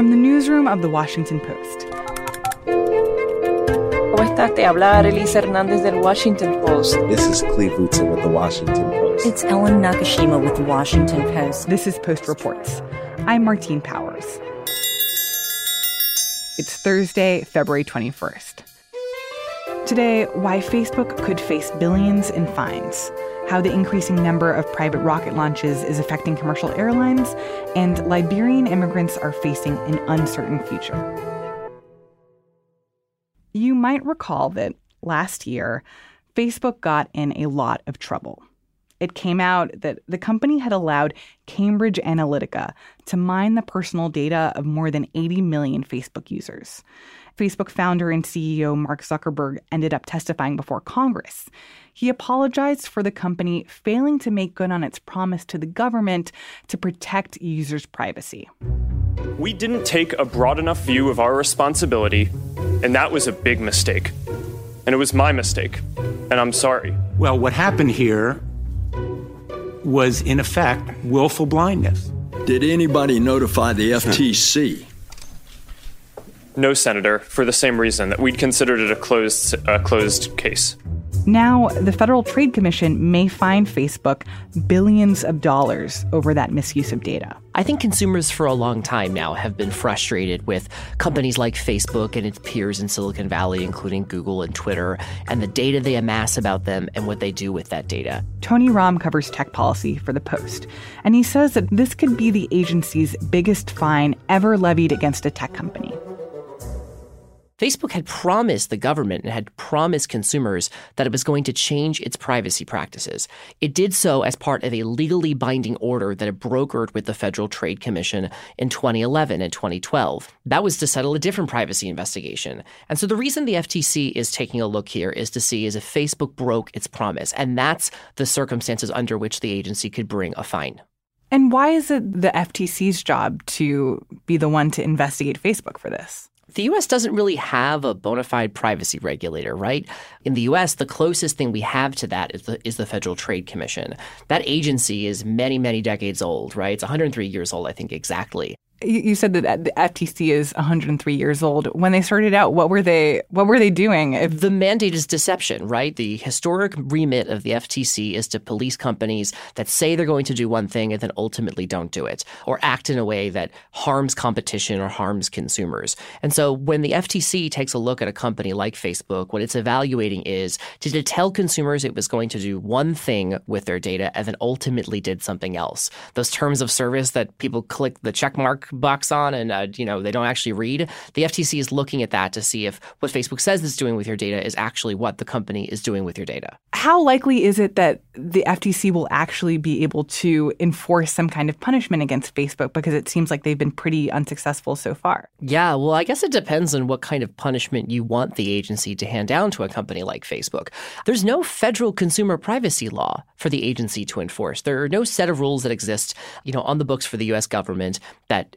From the newsroom of The Washington Post. ¿Cómo estás? Te habla Elisa Hernández del Washington Post. This is Cleve Wootson with The Washington Post. It's Ellen Nakashima with The Washington Post. This is Post Reports. I'm Martine Powers. It's Thursday, February 21st. Today, why Facebook could face billions in fines, how the increasing number of private rocket launches is affecting commercial airlines, and Liberian immigrants are facing an uncertain future. You might recall that last year, Facebook got in a lot of trouble. It came out that the company had allowed Cambridge Analytica to mine the personal data of more than 80 million Facebook users. Facebook founder and CEO Mark Zuckerberg ended up testifying before Congress. He apologized for the company failing to make good on its promise to the government to protect users' privacy. We didn't take a broad enough view of our responsibility, and that was a big mistake. And it was my mistake, and I'm sorry. Well, what happened here was, in effect, willful blindness. Did anybody notify the FTC? No, Senator, for the same reason that we'd considered it a closed, uh, closed case. Now, the Federal Trade Commission may fine Facebook billions of dollars over that misuse of data. I think consumers for a long time now have been frustrated with companies like Facebook and its peers in Silicon Valley, including Google and Twitter, and the data they amass about them and what they do with that data. Tony Romm covers tech policy for The Post, and he says that this could be the agency's biggest fine ever levied against a tech company. Facebook had promised the government and had promised consumers that it was going to change its privacy practices. It did so as part of a legally binding order that it brokered with the Federal Trade Commission in 2011 and 2012. That was to settle a different privacy investigation. And so the reason the FTC is taking a look here is to see is if Facebook broke its promise. And that's the circumstances under which the agency could bring a fine. And why is it the FTC's job to be the one to investigate Facebook for this? The US doesn't really have a bona fide privacy regulator, right? In the US, the closest thing we have to that is the, is the Federal Trade Commission. That agency is many, many decades old, right? It's 103 years old, I think exactly you said that the FTC is 103 years old. When they started out, what were they what were they doing? If the mandate is deception, right? The historic remit of the FTC is to police companies that say they're going to do one thing and then ultimately don't do it or act in a way that harms competition or harms consumers. And so when the FTC takes a look at a company like Facebook, what it's evaluating is did it tell consumers it was going to do one thing with their data and then ultimately did something else? Those terms of service that people click the check mark box on and uh, you know they don't actually read. The FTC is looking at that to see if what Facebook says it's doing with your data is actually what the company is doing with your data. How likely is it that the FTC will actually be able to enforce some kind of punishment against Facebook because it seems like they've been pretty unsuccessful so far? Yeah, well, I guess it depends on what kind of punishment you want the agency to hand down to a company like Facebook. There's no federal consumer privacy law for the agency to enforce. There are no set of rules that exist, you know, on the books for the US government that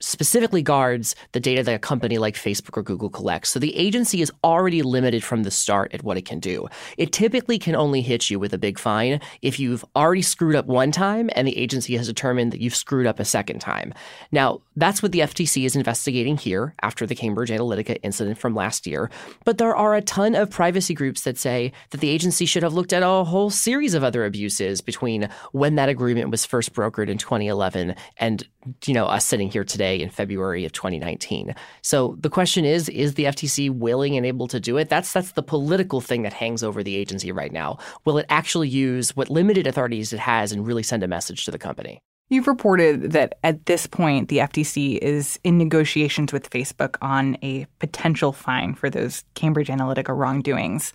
specifically guards the data that a company like Facebook or Google collects. So the agency is already limited from the start at what it can do. It typically can only hit you with a big fine if you've already screwed up one time and the agency has determined that you've screwed up a second time. Now, that's what the FTC is investigating here after the Cambridge Analytica incident from last year. But there are a ton of privacy groups that say that the agency should have looked at a whole series of other abuses between when that agreement was first brokered in 2011 and you know us sitting here today in February of 2019. So the question is is the FTC willing and able to do it? That's that's the political thing that hangs over the agency right now. Will it actually use what limited authorities it has and really send a message to the company? You've reported that at this point, the FTC is in negotiations with Facebook on a potential fine for those Cambridge Analytica wrongdoings.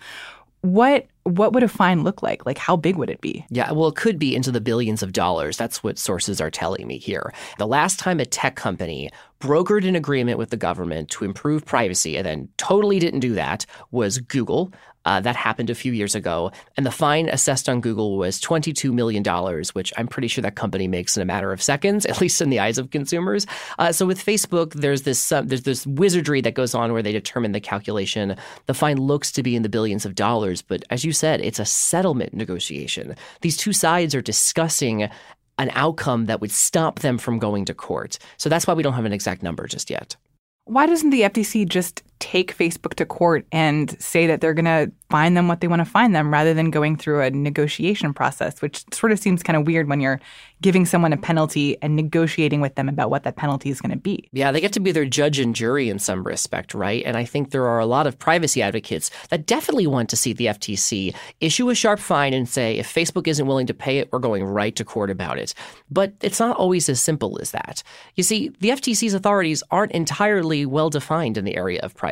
What what would a fine look like? Like, how big would it be? Yeah, well, it could be into the billions of dollars. That's what sources are telling me here. The last time a tech company brokered an agreement with the government to improve privacy and then totally didn't do that was Google. Uh, that happened a few years ago. And the fine assessed on Google was $22 million, which I'm pretty sure that company makes in a matter of seconds, at least in the eyes of consumers. Uh, so with Facebook, there's this, uh, there's this wizardry that goes on where they determine the calculation. The fine looks to be in the billions of dollars, but as you said, it's a settlement negotiation. These two sides are discussing an outcome that would stop them from going to court. So that's why we don't have an exact number just yet. Why doesn't the FTC just take Facebook to court and say that they're going to find them what they want to find them rather than going through a negotiation process, which sort of seems kind of weird when you're giving someone a penalty and negotiating with them about what that penalty is going to be. Yeah, they get to be their judge and jury in some respect, right? And I think there are a lot of privacy advocates that definitely want to see the FTC issue a sharp fine and say, if Facebook isn't willing to pay it, we're going right to court about it. But it's not always as simple as that. You see, the FTC's authorities aren't entirely well defined in the area of privacy.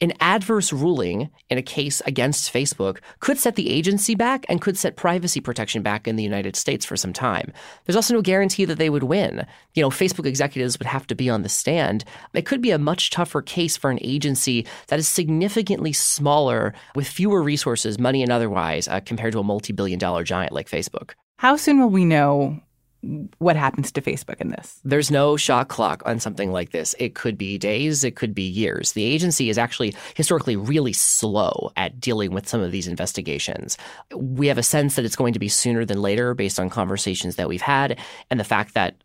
An adverse ruling in a case against Facebook could set the agency back and could set privacy protection back in the United States for some time. There's also no guarantee that they would win. You know, Facebook executives would have to be on the stand. It could be a much tougher case for an agency that is significantly smaller with fewer resources, money and otherwise, uh, compared to a multi billion dollar giant like Facebook. How soon will we know what happens to Facebook in this? There's no shot clock on something like this. It could be days, it could be years. The agency is actually historically really slow at dealing with some of these investigations. We have a sense that it's going to be sooner than later based on conversations that we've had and the fact that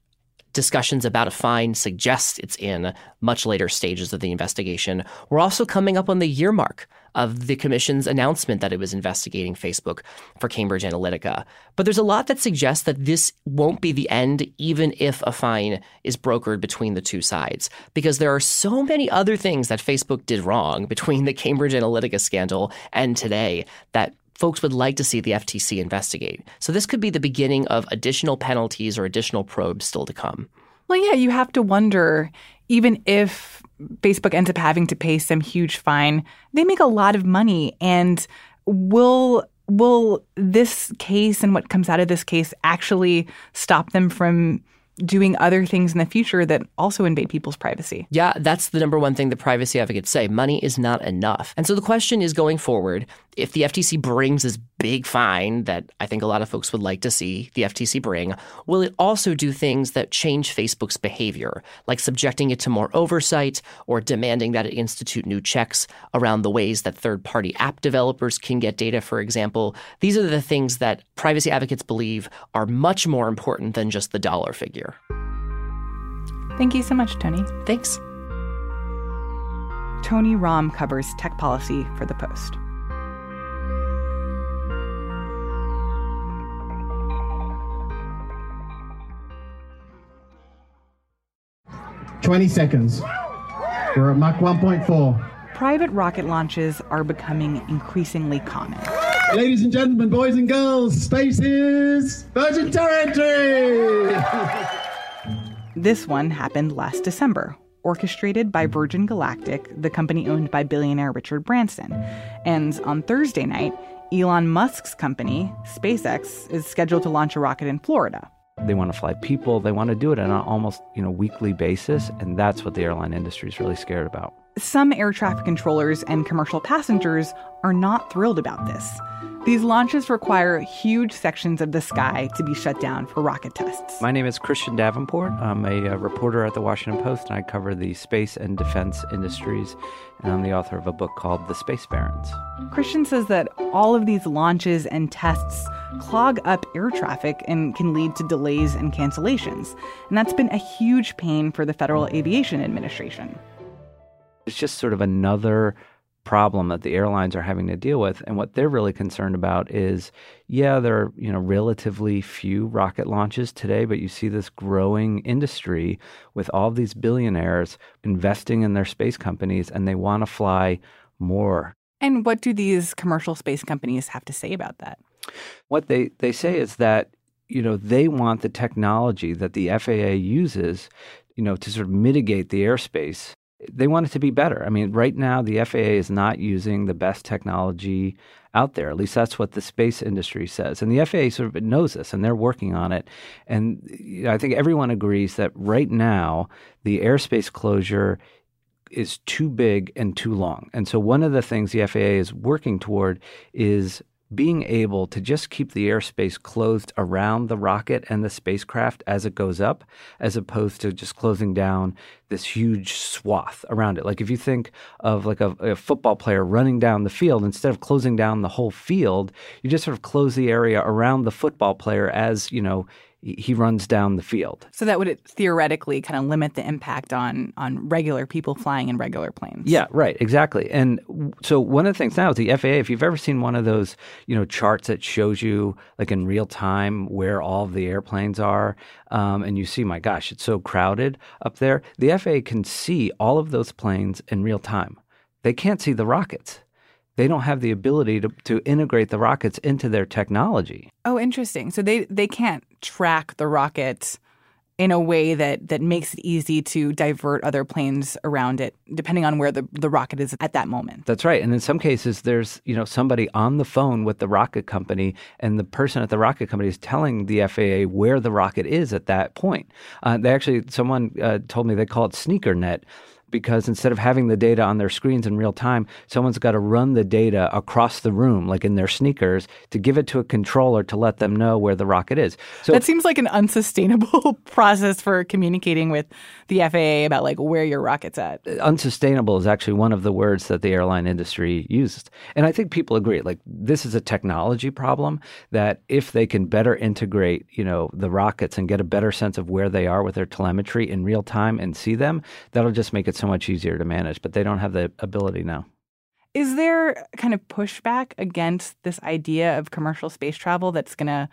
discussions about a fine suggest it's in much later stages of the investigation. We're also coming up on the year mark of the commission's announcement that it was investigating Facebook for Cambridge Analytica. But there's a lot that suggests that this won't be the end, even if a fine is brokered between the two sides, because there are so many other things that Facebook did wrong between the Cambridge Analytica scandal and today that folks would like to see the FTC investigate. So this could be the beginning of additional penalties or additional probes still to come. Well, yeah, you have to wonder even if Facebook ends up having to pay some huge fine, they make a lot of money and will will this case and what comes out of this case actually stop them from doing other things in the future that also invade people's privacy. Yeah, that's the number one thing the privacy advocates say. Money is not enough. And so the question is going forward, if the FTC brings this big fine that I think a lot of folks would like to see the FTC bring, will it also do things that change Facebook's behavior, like subjecting it to more oversight or demanding that it institute new checks around the ways that third party app developers can get data, for example? These are the things that privacy advocates believe are much more important than just the dollar figure. Thank you so much, Tony. Thanks. Tony Romm covers tech policy for The Post. Twenty seconds. We're at Mach 1.4. Private rocket launches are becoming increasingly common. Ladies and gentlemen, boys and girls, space is Virgin Territory! This one happened last December, orchestrated by Virgin Galactic, the company owned by billionaire Richard Branson. And on Thursday night, Elon Musk's company, SpaceX, is scheduled to launch a rocket in Florida. They want to fly people, they want to do it on an almost, you know, weekly basis, and that's what the airline industry is really scared about. Some air traffic controllers and commercial passengers are not thrilled about this. These launches require huge sections of the sky to be shut down for rocket tests. My name is Christian Davenport. I'm a, a, reporter at the Washington Post, and I cover the space and defense industries. And I'm the author of a book called The Space Barons. Christian says that all of these launches and tests clog up air traffic and can lead to delays and cancellations. And that's been a huge pain for the Federal Aviation Administration. It's just sort of another problem that the airlines are having to deal with. And what they're really concerned about is yeah there are you know relatively few rocket launches today but you see this growing industry with all these billionaires investing in their space companies and they want to fly more. And what do these commercial space companies have to say about that? What they they say is that you know they want the technology that the FAA uses you know to sort of mitigate the airspace they want it to be better. I mean, right now, the FAA is not using the best technology out there. At least that's what the space industry says. And the FAA sort of knows this and they're working on it. And you know, I think everyone agrees that right now, the airspace closure is too big and too long. And so one of the things the FAA is working toward is being able to just keep the airspace closed around the rocket and the spacecraft as it goes up, as opposed to just closing down this huge swath around it. Like if you think of like a, a, football player running down the field, instead of closing down the whole field, you just sort of close the area around the football player as, you know, he runs down the field. So that would theoretically kind of limit the impact on on regular people flying in regular planes. Yeah, right, exactly. And so one of the things now is the FAA. If you've ever seen one of those, you know, charts that shows you like in real time where all of the airplanes are, um, and you see, my gosh, it's so crowded up there. The FAA can see all of those planes in real time. They can't see the rockets they don't have the ability to, to integrate the rockets into their technology. Oh, interesting. So they, they can't track the rocket in a way that, that makes it easy to divert other planes around it, depending on where the, the rocket is at that moment. That's right. And in some cases, there's you know somebody on the phone with the rocket company, and the person at the rocket company is telling the FAA where the rocket is at that point. Uh, they actually, someone uh, told me they call it sneaker net because instead of having the data on their screens in real time, someone's got to run the data across the room, like in their sneakers, to give it to a controller to let them know where the rocket is. So that seems like an unsustainable process for communicating with the FAA about like where your rocket's at. Unsustainable is actually one of the words that the airline industry used. And I think people agree like this is a technology problem that if they can better integrate, you know, the rockets and get a better sense of where they are with their telemetry in real time and see them, that'll just make it so much easier to manage, but they don't have the ability now. Is there kind of pushback against this idea of commercial space travel that's going to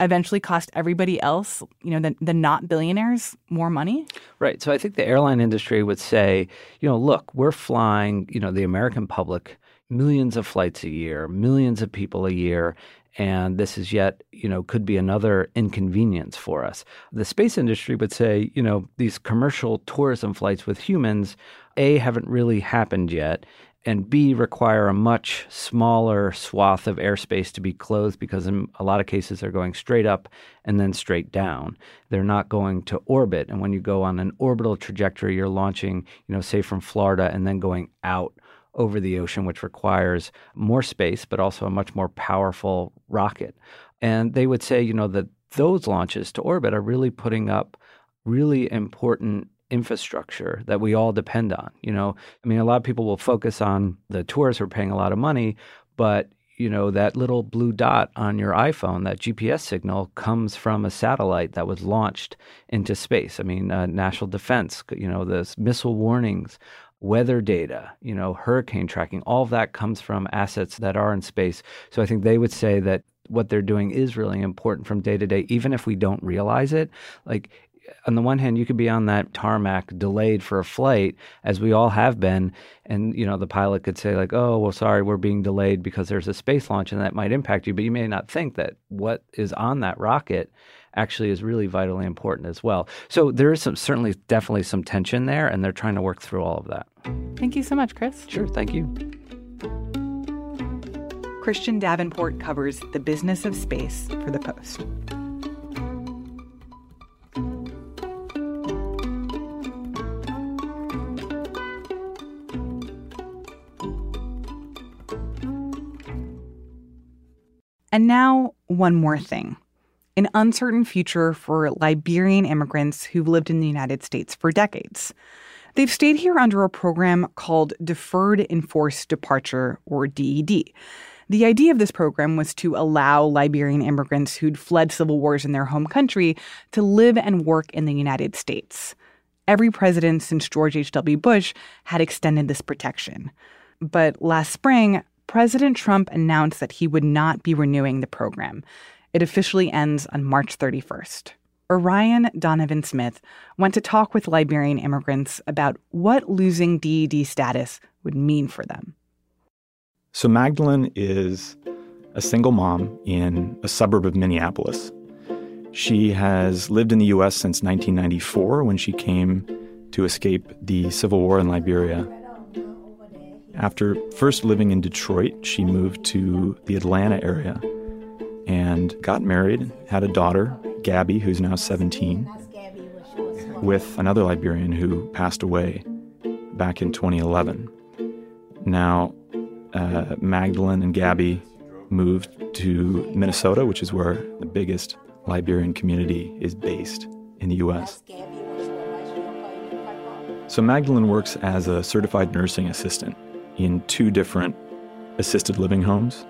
eventually cost everybody else, you know, the, the not billionaires more money? Right. So I think the airline industry would say, you know, look, we're flying, you know, the American public millions of flights a year, millions of people a year, and this is yet, you know, could be another inconvenience for us. The space industry would say, you know, these commercial tourism flights with humans, A, haven't really happened yet, and B, require a much smaller swath of airspace to be closed because in a lot of cases they're going straight up and then straight down. They're not going to orbit. And when you go on an orbital trajectory, you're launching, you know, say from Florida and then going out over the ocean, which requires more space, but also a much more powerful rocket. And they would say, you know, that those launches to orbit are really putting up really important infrastructure that we all depend on. You know, I mean, a lot of people will focus on the tourists who are paying a lot of money, but you know that little blue dot on your iphone that gps signal comes from a satellite that was launched into space i mean uh, national defense you know the missile warnings weather data, you know, hurricane tracking, all of that comes from assets that are in space. So I think they would say that what they're doing is really important from day to day, even if we don't realize it. Like, on the one hand, you could be on that tarmac delayed for a flight, as we all have been, and you know the pilot could say like, "Oh, well, sorry, we're being delayed because there's a space launch, and that might impact you." But you may not think that what is on that rocket actually is really vitally important as well. So there is some certainly definitely some tension there and they're trying to work through all of that. Thank you so much, Chris. Sure, thank you. Christian Davenport covers the business of space for the Post. And now, one more thing an uncertain future for Liberian immigrants who've lived in the United States for decades. They've stayed here under a program called Deferred Enforced Departure, or DED. The idea of this program was to allow Liberian immigrants who'd fled civil wars in their home country to live and work in the United States. Every president since George H.W. Bush had extended this protection. But last spring, President Trump announced that he would not be renewing the program. It officially ends on March 31st. Orion Donovan Smith went to talk with Liberian immigrants about what losing DED status would mean for them. So, Magdalene is a single mom in a suburb of Minneapolis. She has lived in the U.S. since 1994 when she came to escape the Civil War in Liberia. After first living in Detroit, she moved to the Atlanta area and got married, had a daughter, Gabby, who's now 17, with another Liberian who passed away back in 2011. Now, uh, Magdalene and Gabby moved to Minnesota, which is where the biggest Liberian community is based in the U.S. So, Magdalene works as a certified nursing assistant in two different assisted living homes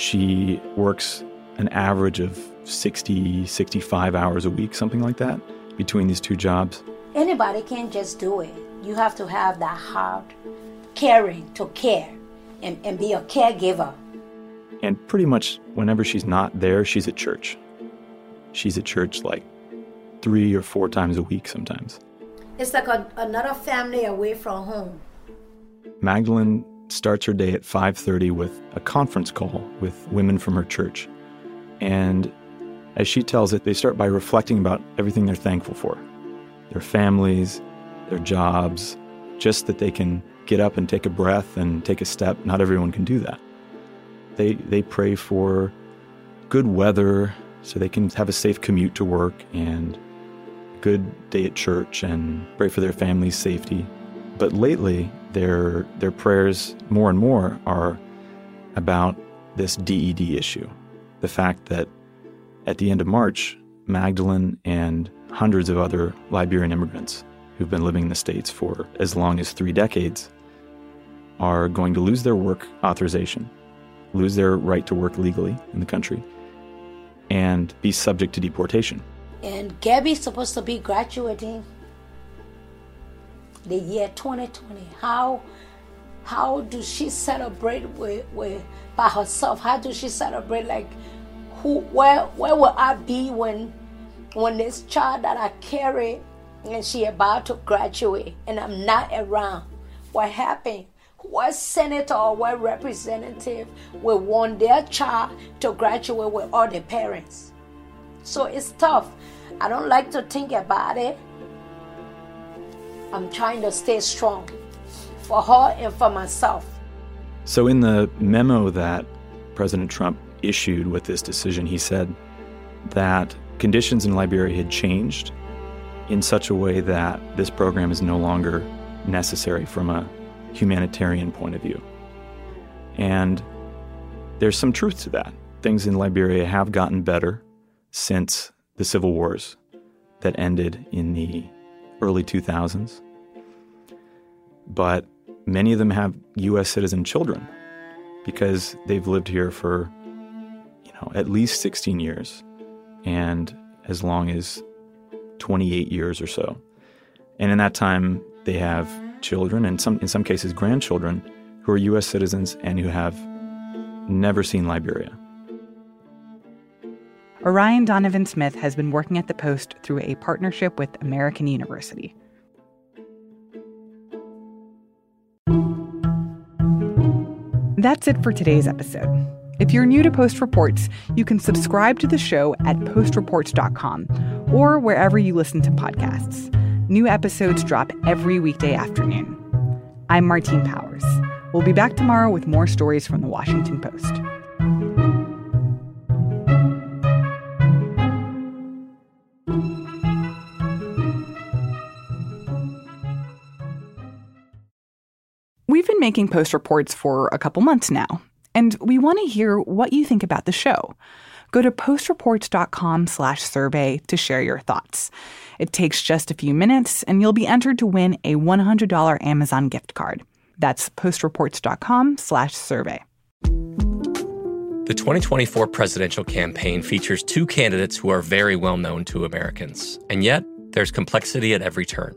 she works an average of 60, 65 hours a week, something like that, between these two jobs. Anybody can just do it. You have to have that heart, caring to care and, and be a caregiver. And pretty much whenever she's not there, she's at church. She's at church like three or four times a week sometimes. It's like a, another family away from home. Magdalene starts her day at 5:30 with a conference call with women from her church. And as she tells it, they start by reflecting about everything they're thankful for. Their families, their jobs, just that they can get up and take a breath and take a step. Not everyone can do that. They they pray for good weather so they can have a safe commute to work and a good day at church and pray for their family's safety. But lately, their their prayers more and more are about this DED issue. The fact that at the end of March, Magdalene and hundreds of other Liberian immigrants who've been living in the States for as long as three decades are going to lose their work authorization, lose their right to work legally in the country, and be subject to deportation. And Gabby's supposed to be graduating the year 2020. How how does she celebrate with, with by herself? How does she celebrate like who where where will I be when when this child that I carry and she about to graduate and I'm not around? What happened? What senator or what representative will want their child to graduate with all the parents? So it's tough. I don't like to think about it. I'm trying to stay strong for her and for myself. So, in the memo that President Trump issued with this decision, he said that conditions in Liberia had changed in such a way that this program is no longer necessary from a humanitarian point of view. And there's some truth to that. Things in Liberia have gotten better since the civil wars that ended in the early 2000s. But many of them have U.S. citizen children because they've lived here for, you know, at least 16 years and as long as 28 years or so. And in that time, they have children and some, in some cases, grandchildren who are U.S. citizens and who have never seen Liberia. Orion Donovan Smith has been working at the Post through a partnership with American University. That's it for today's episode. If you're new to Post Reports, you can subscribe to the show at postreports.com or wherever you listen to podcasts. New episodes drop every weekday afternoon. I'm Martine Powers. We'll be back tomorrow with more stories from the Washington Post. Making post reports for a couple months now, and we want to hear what you think about the show. Go to postreports.com/survey to share your thoughts. It takes just a few minutes, and you'll be entered to win a $100 Amazon gift card. That's postreports.com/survey. The 2024 presidential campaign features two candidates who are very well known to Americans, and yet there's complexity at every turn.